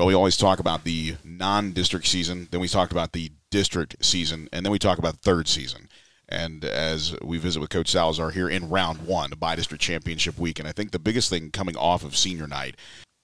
Well, we always talk about the non-district season, then we talk about the district season, and then we talk about third season. And as we visit with Coach Salazar here in round one, bi-district championship week, and I think the biggest thing coming off of senior night,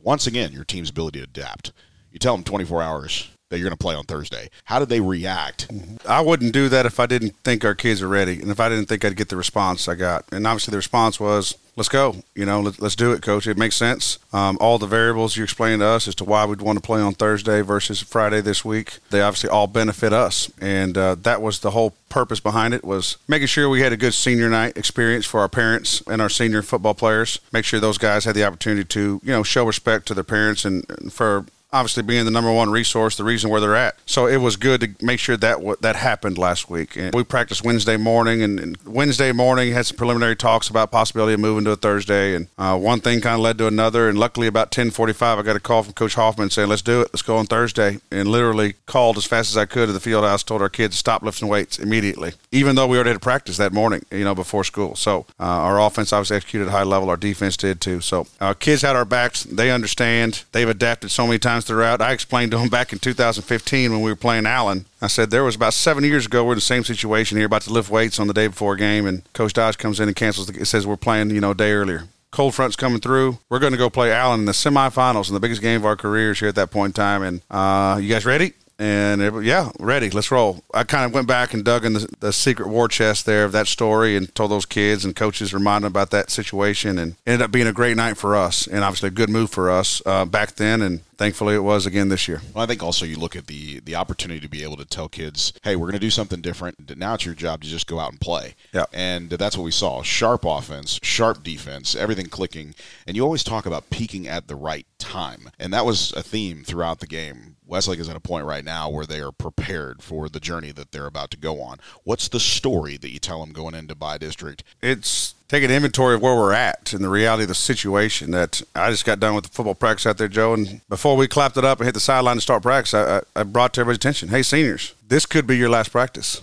once again, your team's ability to adapt. You tell them 24 hours that you're going to play on Thursday. How did they react? I wouldn't do that if I didn't think our kids are ready, and if I didn't think I'd get the response I got. And obviously, the response was, "Let's go." You know, let, us do it, coach. It makes sense. Um, all the variables you explained to us as to why we'd want to play on Thursday versus Friday this week, they obviously all benefit us, and uh, that was the whole purpose behind it was making sure we had a good senior night experience for our parents and our senior football players. Make sure those guys had the opportunity to, you know, show respect to their parents and for obviously being the number one resource, the reason where they're at. So it was good to make sure that w- that happened last week. And we practiced Wednesday morning, and, and, Wednesday morning had some preliminary talks about possibility of moving to a Thursday. And uh, one thing kind of led to another. And luckily, about 10:45, I got a call from Coach Hoffman saying, "Let's do it. Let's go on Thursday." And literally called as fast as I could to the field house, told our kids to stop lifting weights immediately, even though we already had practice that morning, you know, before school. So uh, our offense obviously executed at high level. Our defense did too. So our uh, kids had our backs. They understand. They've adapted so many times throughout. I explained to him back in 2015 when we were playing Allen. I said there was about seven years ago we're in the same situation here, about to lift weights on the day before a game, and Coach Dodge comes in and cancels. It says we're playing, you know, a day earlier. Cold front's coming through. We're going to go play Allen in the semifinals in the biggest game of our careers here at that point in time. And uh, you guys ready? And it, yeah, ready. Let's roll. I kind of went back and dug in the, the, secret war chest there of that story and told those kids and coaches, reminded them about that situation, and ended up being a great night for us, and obviously a good move for us uh, back then, and thankfully it was again this year. Well, I think also you look at the the opportunity to be able to tell kids, hey, we're going to do something different. Now it's your job to just go out and play. Yeah. And that's what we saw: sharp offense, sharp defense, everything clicking. And you always talk about peaking at the right time, and that was a theme throughout the game. Westlake is at a point right now where they are prepared for the journey that they're about to go on. What's the story that you tell them going into bi-district? It's taking inventory of where we're at and the reality of the situation. That I just got done with the football practice out there, Joe, and before we clapped it up and hit the sideline to start practice, I, I, I brought to everybody's attention, hey, seniors, this could be your last practice.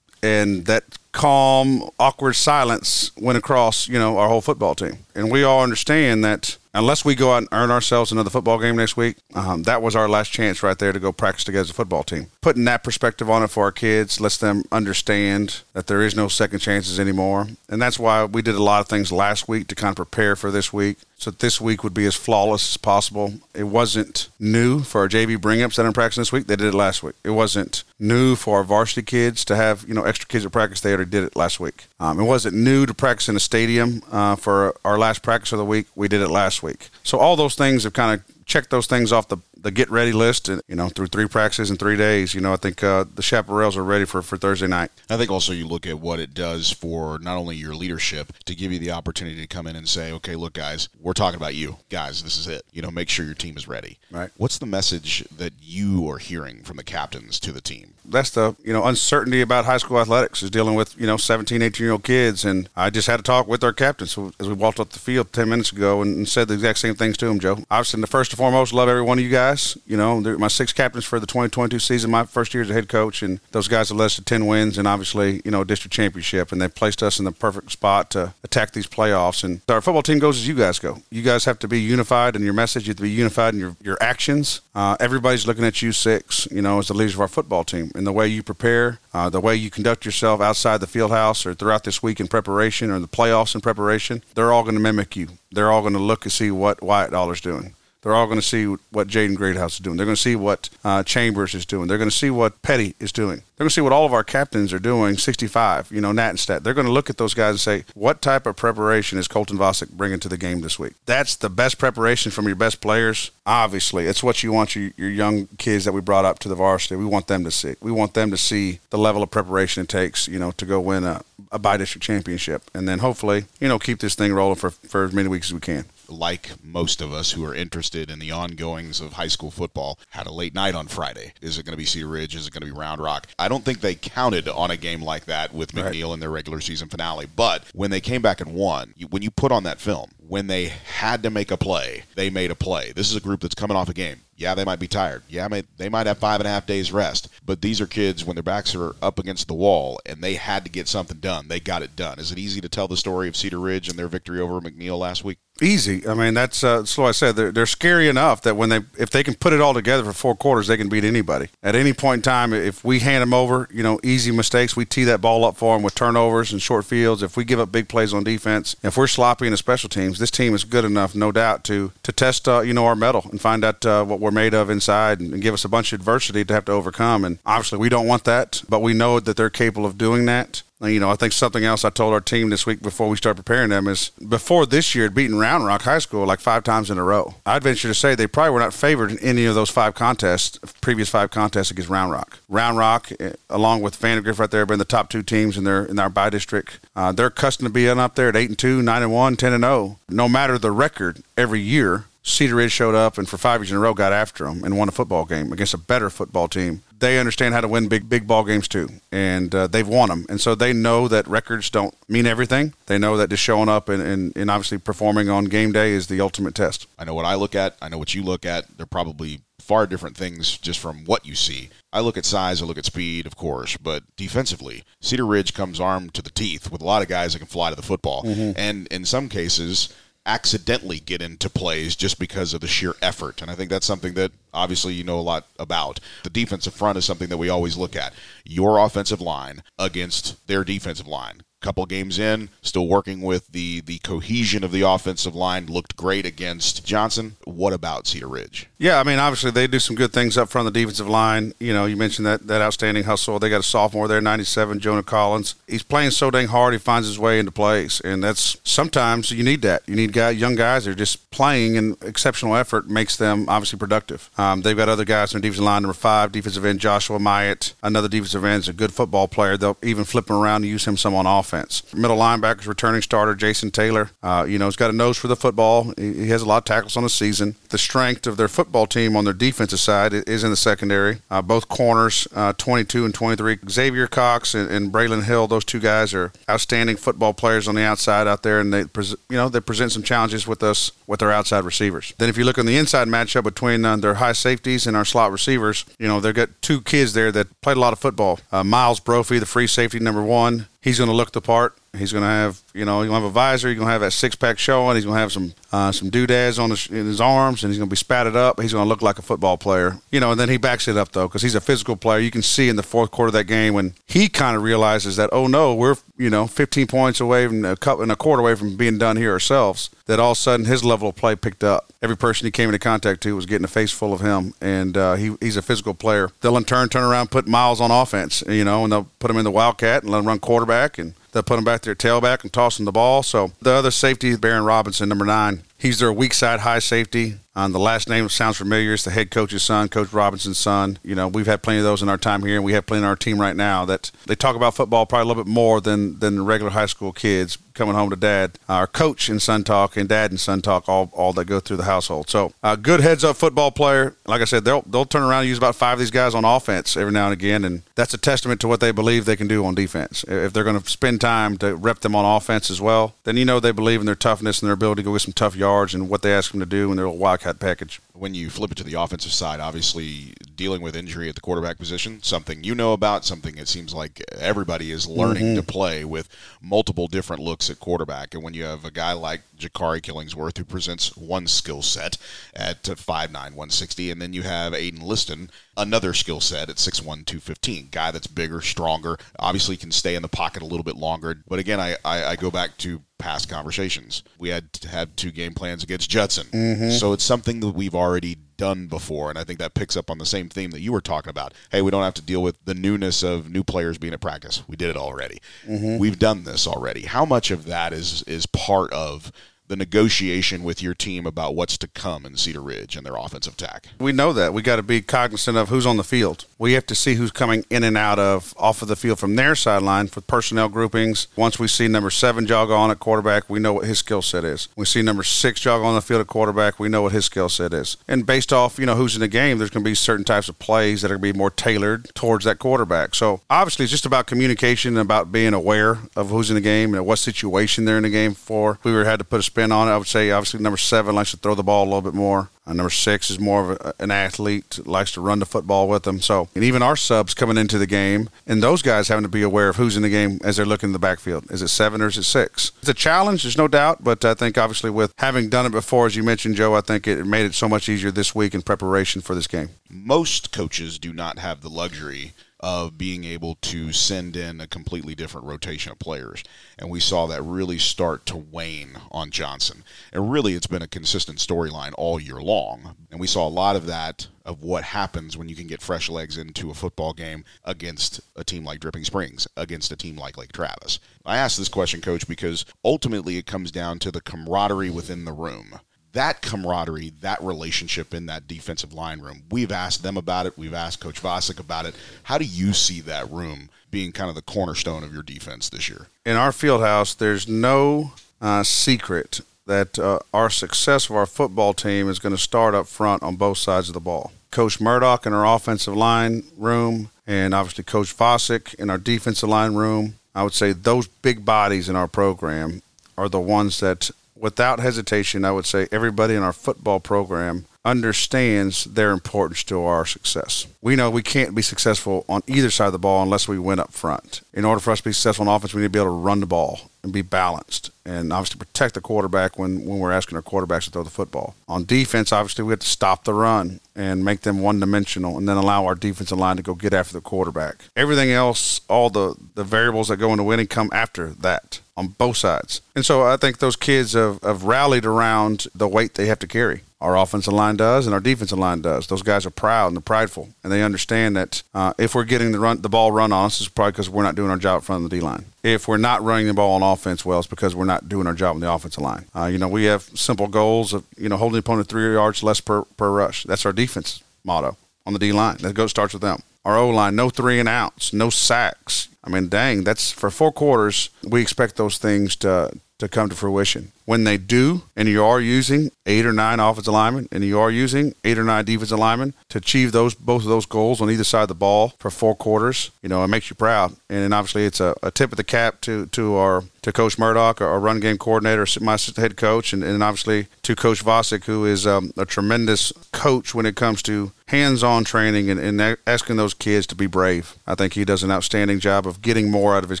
And that calm, awkward silence went across, you know, our whole football team. And we all understand that unless we go out and earn ourselves another football game next week, um, that was our last chance right there to go practice together as a football team. Putting that perspective on it for our kids lets them understand that there is no second chances anymore. And that's why we did a lot of things last week to kind of prepare for this week. So this week would be as flawless as possible. It wasn't new for our JV bring ups that are practicing this week. They did it last week. It wasn't new for our varsity kids to have, you know, extra kids at practice. They already did it last week. Um, it wasn't new to practice in a stadium uh, for our last practice of the week. We did it last week. So all those things have kind of checked those things off the the get ready list, and you know, through three practices in three days, you know, I think uh, the chaparrals are ready for, for Thursday night. I think also you look at what it does for not only your leadership to give you the opportunity to come in and say, okay, look, guys, we're talking about you, guys. This is it. You know, make sure your team is ready. Right. What's the message that you are hearing from the captains to the team? That's the you know uncertainty about high school athletics is dealing with you know 17, 18 year old kids, and I just had a talk with our captains as we walked up the field ten minutes ago and, said the exact same things to them, Joe. Obviously, the first and foremost, love every one of you guys. You know, my six captains for the 2022 season, my first year as a head coach, and those guys have led to 10 wins and obviously, you know, a district championship. And they placed us in the perfect spot to attack these playoffs. And our football team goes as you guys go. You guys have to be unified in your message, you have to be unified in your, your actions. Uh, everybody's looking at you six, you know, as the leaders of our football team. And the way you prepare, uh, the way you conduct yourself outside the field house or throughout this week in preparation or the playoffs in preparation, they're all going to mimic you. They're all going to look and see what Wyatt Dollar's doing. They're all going to see what Jaden Greathouse is doing. They're going to see what uh, Chambers is doing. They're going to see what Petty is doing. They're going to see what all of our captains are doing, 65, you know, Nat and Stat. They're going to look at those guys and say, what type of preparation is Colton Vasek bringing to the game this week? That's the best preparation from your best players. Obviously, it's what you want your, your young kids that we brought up to the varsity. We want them to see. We want them to see the level of preparation it takes, you know, to go win a, a bi-district championship. And then hopefully, you know, keep this thing rolling for, for as many weeks as we can like most of us who are interested in the ongoings of high school football, had a late night on Friday. Is it going to be Cedar Ridge? Is it going to be Round Rock? I don't think they counted on a game like that with McNeil right. in their regular season finale. But when they came back and won, when you put on that film, when they had to make a play, they made a play. This is a group that's coming off a game. Yeah, they might be tired. Yeah, they might have five and a half days rest. But these are kids when their backs are up against the wall and they had to get something done. They got it done. Is it easy to tell the story of Cedar Ridge and their victory over McNeil last week? Easy. I mean, that's uh, what I said. They're, they're scary enough that when they if they can put it all together for four quarters, they can beat anybody. At any point in time, if we hand them over, you know, easy mistakes, we tee that ball up for them with turnovers and short fields. If we give up big plays on defense, if we're sloppy in the special teams, this team is good enough, no doubt, to to test uh, you know our mettle and find out uh, what we're made of inside and, and give us a bunch of adversity to have to overcome. And obviously, we don't want that, but we know that they're capable of doing that. You know, I think something else I told our team this week before we start preparing them is before this year, beaten Round Rock High School like five times in a row. I'd venture to say they probably were not favored in any of those five contests, previous five contests against Round Rock. Round Rock, eh, along with Vandegrift right there, have been the top two teams in their in our bi-district. Uh, they're accustomed to being up there at eight and two, nine and one, 10 and zero. Oh. No matter the record, every year Cedar Ridge showed up and for five years in a row got after them and won a football game against a better football team they understand how to win big big ball games too, and uh, they've won them. And so they know that records don't mean everything. They know that just showing up and, and, and obviously performing on game day is the ultimate test. I know what I look at. I know what you look at. They're probably far different things just from what you see. I look at size, I look at speed, of course, but defensively, Cedar Ridge comes armed to the teeth with a lot of guys that can fly to the football. Mm-hmm. And in some cases, accidentally get into plays just because of the sheer effort. And I think that's something that obviously you know a lot about. The defensive front is something that we always look at. Your offensive line against their defensive line couple games in, still working with the the cohesion of the offensive line. Looked great against Johnson. What about Cedar Ridge? Yeah, I mean, obviously they do some good things up front of the defensive line. You know, you mentioned that that outstanding hustle. They got a sophomore there, 97, Jonah Collins. He's playing so dang hard, he finds his way into plays, and that's sometimes you need that. You need guys, young guys that are just playing, and exceptional effort makes them obviously productive. Um, they've got other guys in the defensive line, number five, defensive end Joshua Myatt, another defensive end is a good football player. They'll even flip him around and use him some on offense. Middle linebackers, returning starter Jason Taylor. Uh, you know, he's got a nose for the football. He has a lot of tackles on the season. The strength of their football team on their defensive side is in the secondary. Uh, both corners, uh, 22 and 23. Xavier Cox and, and Braylon Hill, those two guys are outstanding football players on the outside out there, and they, you know, they present some challenges with us with their outside receivers. Then if you look on the inside matchup between uh, their high safeties and our slot receivers, you know, they've got two kids there that played a lot of football. Uh, Miles Brophy, the free safety number one, he's going to look the part. He's going to have, you know, he's going to have a visor. He's going to have that six pack showing. He's going to have some uh, some doodads on his, in his arms, and he's going to be spatted up. He's going to look like a football player, you know. And then he backs it up though, because he's a physical player. You can see in the fourth quarter of that game when he kind of realizes that, oh no, we're you know 15 points away from a cup and a quarter away from being done here ourselves. That all of a sudden his level of play picked up. Every person he came into contact to was getting a face full of him, and uh, he, he's a physical player. They'll in turn turn around, put Miles on offense, you know, and they'll put him in the wildcat and let him run quarterback and They'll put him back there tailback and toss him the ball. So the other safety, Baron Robinson, number nine, he's their weak side high safety. Um, the last name sounds familiar. It's the head coach's son, Coach Robinson's son. You know, we've had plenty of those in our time here, and we have plenty in our team right now that they talk about football probably a little bit more than than regular high school kids coming home to dad. Our coach and son Talk and dad and son Talk, all, all that go through the household. So, uh, good heads up football player. Like I said, they'll they'll turn around and use about five of these guys on offense every now and again, and that's a testament to what they believe they can do on defense. If they're going to spend time to rep them on offense as well, then you know they believe in their toughness and their ability to go get some tough yards and what they ask them to do in their little wildcat package when you flip it to the offensive side, obviously dealing with injury at the quarterback position, something you know about, something it seems like everybody is learning mm-hmm. to play with multiple different looks at quarterback. And when you have a guy like Jakari Killingsworth who presents one skill set at 5'9", 160, and then you have Aiden Liston, another skill set at 6'1", 215, guy that's bigger, stronger, obviously can stay in the pocket a little bit longer. But again, I, I, I go back to past conversations. We had had two game plans against Judson. Mm-hmm. So it's something that we've already done before. And I think that picks up on the same theme that you were talking about. Hey, we don't have to deal with the newness of new players being at practice. We did it already. Mm-hmm. We've done this already. How much of that is is part of the negotiation with your team about what's to come in Cedar Ridge and their offensive tack. We know that. We got to be cognizant of who's on the field. We have to see who's coming in and out of off of the field from their sideline for personnel groupings. Once we see number seven jog on at quarterback, we know what his skill set is. We see number six jog on the field at quarterback, we know what his skill set is. And based off, you know, who's in the game, there's going to be certain types of plays that are going to be more tailored towards that quarterback. So obviously, it's just about communication and about being aware of who's in the game and what situation they're in the game for. If we were had to put a spin on it, I would say obviously number seven likes to throw the ball a little bit more. Uh, number six is more of a, an athlete, likes to run the football with them. So, and even our subs coming into the game, and those guys having to be aware of who's in the game as they're looking in the backfield. Is it seven or is it six? It's a challenge, there's no doubt, but I think obviously with having done it before, as you mentioned, Joe, I think it made it so much easier this week in preparation for this game. Most coaches do not have the luxury of being able to send in a completely different rotation of players. And we saw that really start to wane on Johnson. And really, it's been a consistent storyline all year long. And we saw a lot of that of what happens when you can get fresh legs into a football game against a team like Dripping Springs, against a team like Lake Travis. I ask this question, Coach, because ultimately it comes down to the camaraderie within the room that camaraderie, that relationship in that defensive line room. We've asked them about it. We've asked Coach Vasek about it. How do you see that room being kind of the cornerstone of your defense this year? In our field house, there's no uh, secret that uh, our success of our football team is going to start up front on both sides of the ball. Coach Murdoch in our offensive line room, and obviously Coach Vasek in our defensive line room. I would say those big bodies in our program are the ones that without hesitation, I would say everybody in our football program understands their importance to our success. We know we can't be successful on either side of the ball unless we win up front. In order for us to be successful in offense, we need to be able to run the ball and be balanced and obviously protect the quarterback when, when we're asking our quarterbacks to throw the football. On defense, obviously, we have to stop the run and make them one dimensional and then allow our defensive line to go get after the quarterback. Everything else, all the, the variables that go into winning come after that on both sides. And so I think those kids have, have rallied around the weight they have to carry. Our offensive line does, and our defensive line does. Those guys are proud and they're prideful, and they understand that uh, if we're getting the run, the ball run on us, it's probably because we're not doing our job in front of the D line. If we're not running the ball on offense well, it's because we're not doing our job on the offensive line. Uh, you know, we have simple goals of you know holding the opponent three yards less per per rush. That's our defense motto on the D line. That goes starts with them. Our O line, no three and outs, no sacks. I mean, dang, that's for four quarters. We expect those things to to come to fruition. When they do, and you are using eight or nine offensive linemen, and you are using eight or nine defensive linemen to achieve those both of those goals on either side of the ball for four quarters, you know, it makes you proud. And obviously, it's a, a tip of the cap to to our to Coach Murdoch, our run game coordinator, my head coach, and, and obviously to Coach Vasek, who is um, a tremendous coach when it comes to hands-on training and, and asking those kids to be brave. I think he does an outstanding job of getting more out of his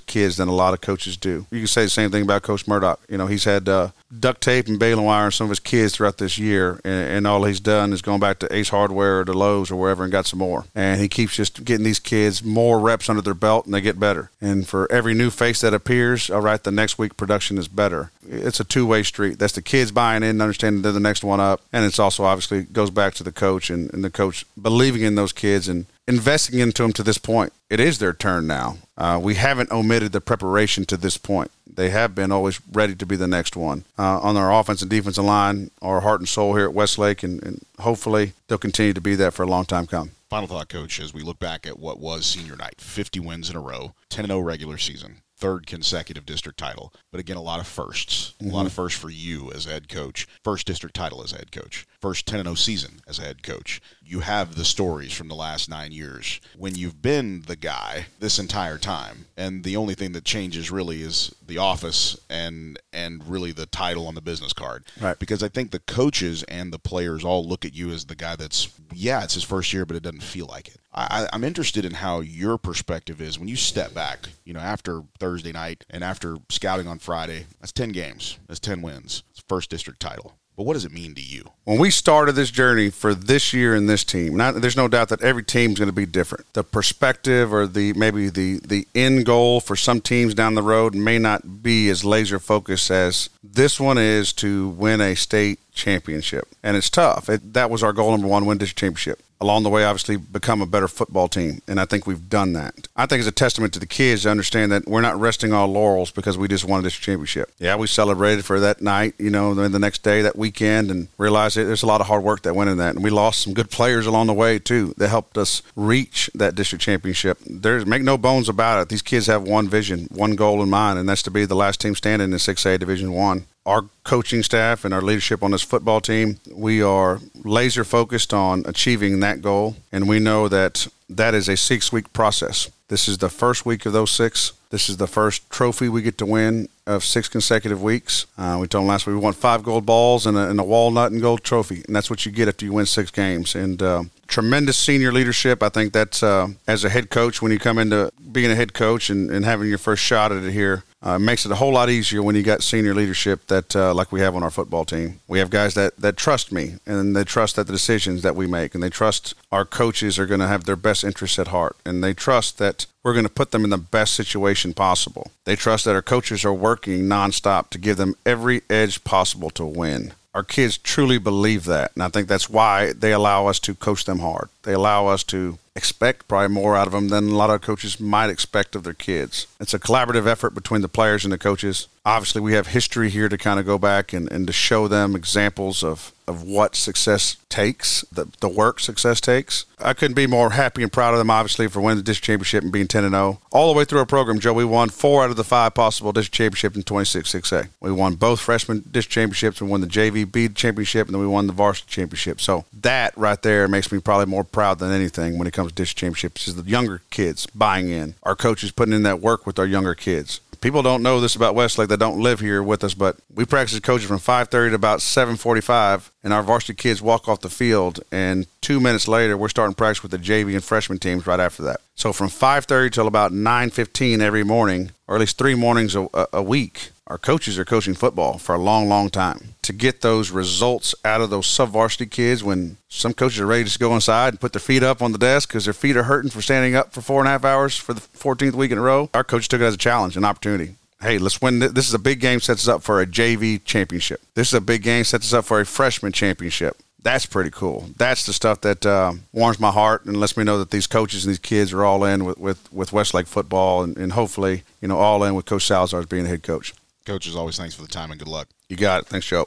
kids than a lot of coaches do. You can say the same thing about Coach Murdoch. You know, he's had uh, duct tape and baling wire some of his kids throughout this year, and, and, all he's done is gone back to Ace Hardware or to Lowe's or wherever and got some more. And he keeps just getting these kids more reps under their belt, and they get better. And for every new face that appears, all right, the next week production is better. It's a two-way street. That's the kids buying in, understanding they're the next one up, and it's also obviously goes back to the coach and, and the coach believing in those kids and investing into them to this point. It is their turn now. Uh, we haven't omitted the preparation to this point they have been always ready to be the next one. Uh, on our offense and defensive line, our heart and soul here at Westlake, and, and hopefully they'll continue to be that for a long time come. Final thought, Coach, as we look back at what was senior night 50 wins in a row, 10 0 regular season, third consecutive district title. But again, a lot of 1sts mm-hmm. a lot of mm-hmm. firsts for you as a head coach. First district title as a head coach. First 10 0 season as a head coach. You have the stories from the last nine years when you've been the guy this entire time, and the only thing that changes really is the office and and really the title on the business card. Right. Because I think the coaches and the players all look at you as the guy that's yeah, it's his first year, but it doesn't feel like it. I, I'm interested in how your perspective is when you step back, you know, after Thursday night and after scouting on Friday. That's 10 games, that's 10 wins, it's first district title. But what does it mean to you? When we started this journey for this year and this team, not, there's no doubt that every team's going to be different. The perspective or the maybe the the end goal for some teams down the road may not be as laser focused as this one is to win a state championship, and it's tough. It, that was our goal number one: win district championship along the way, obviously, become a better football team. And I think we've done that. I think it's a testament to the kids to understand that we're not resting our laurels because we just won this championship. Yeah, we celebrated for that night, you know, the next day, that weekend, and realized that there's a lot of hard work that went in that. And we lost some good players along the way, too, that helped us reach that district championship. There's make no bones about it. These kids have one vision, one goal in mind, and that's to be the last team standing in 6A Division One our coaching staff and our leadership on this football team, we are laser focused on achieving that goal. And we know that that is a six week process. This is the first week of those six. This is the first trophy we get to win of six consecutive weeks. Uh, we told them last week we won five gold balls and a, and a, walnut and gold trophy, and that's what you get after you win six games. And uh, tremendous senior leadership. I think that's uh, as a head coach when you come into being a head coach and, and having your first shot at it here. Uh, makes it a whole lot easier when you got senior leadership that uh, like we have on our football team. We have guys that, that trust me and they trust that the decisions that we make and they trust our coaches are going to have their best interests at heart and they trust that we're going to put them in the best situation possible. They trust that our coaches are working nonstop to give them every edge possible to win our kids truly believe that. And I think that's why they allow us to coach them hard. They allow us to expect probably more out of them than a lot of coaches might expect of their kids. It's a collaborative effort between the players and the coaches. Obviously, we have history here to kind of go back and, and to show them examples of of what success takes, the, the work success takes. I couldn't be more happy and proud of them, obviously, for winning the district championship and being 10 and 0. All the way through our program, Joe, we won four out of the five possible district championships in 26 6A. We won both freshman district championships. We won the JV championship, and then we won the varsity championship. So that right there makes me probably more proud than anything when it comes to district championships is the younger kids buying in, our coaches putting in that work with our younger kids people don't know this about Westlake that don't live here with us, but we practice coaches from 5:30 to about 7:45, and our varsity kids walk off the field, and two minutes later we're starting practice with the JV and freshman teams right after that. So from 5:30 till about 9:15 every morning, or at least three mornings a, a week, our coaches are coaching football for a long, long time. To get those results out of those sub varsity kids when some coaches are ready to go inside and put their feet up on the desk because their feet are hurting for standing up for four and a half hours for the 14th week in a row, our coach took it as a challenge, an opportunity. Hey, let's win. This is a big game, sets us up for a JV championship. This is a big game, sets us up for a freshman championship that's pretty cool. That's the stuff that uh, warms my heart and lets me know that these coaches and these kids are all in with, with, with Westlake football and, and hopefully, you know, all in with Coach Salazar as being the head coach. Coach, as always, thanks for the time and good luck. You got it. Thanks, Joe.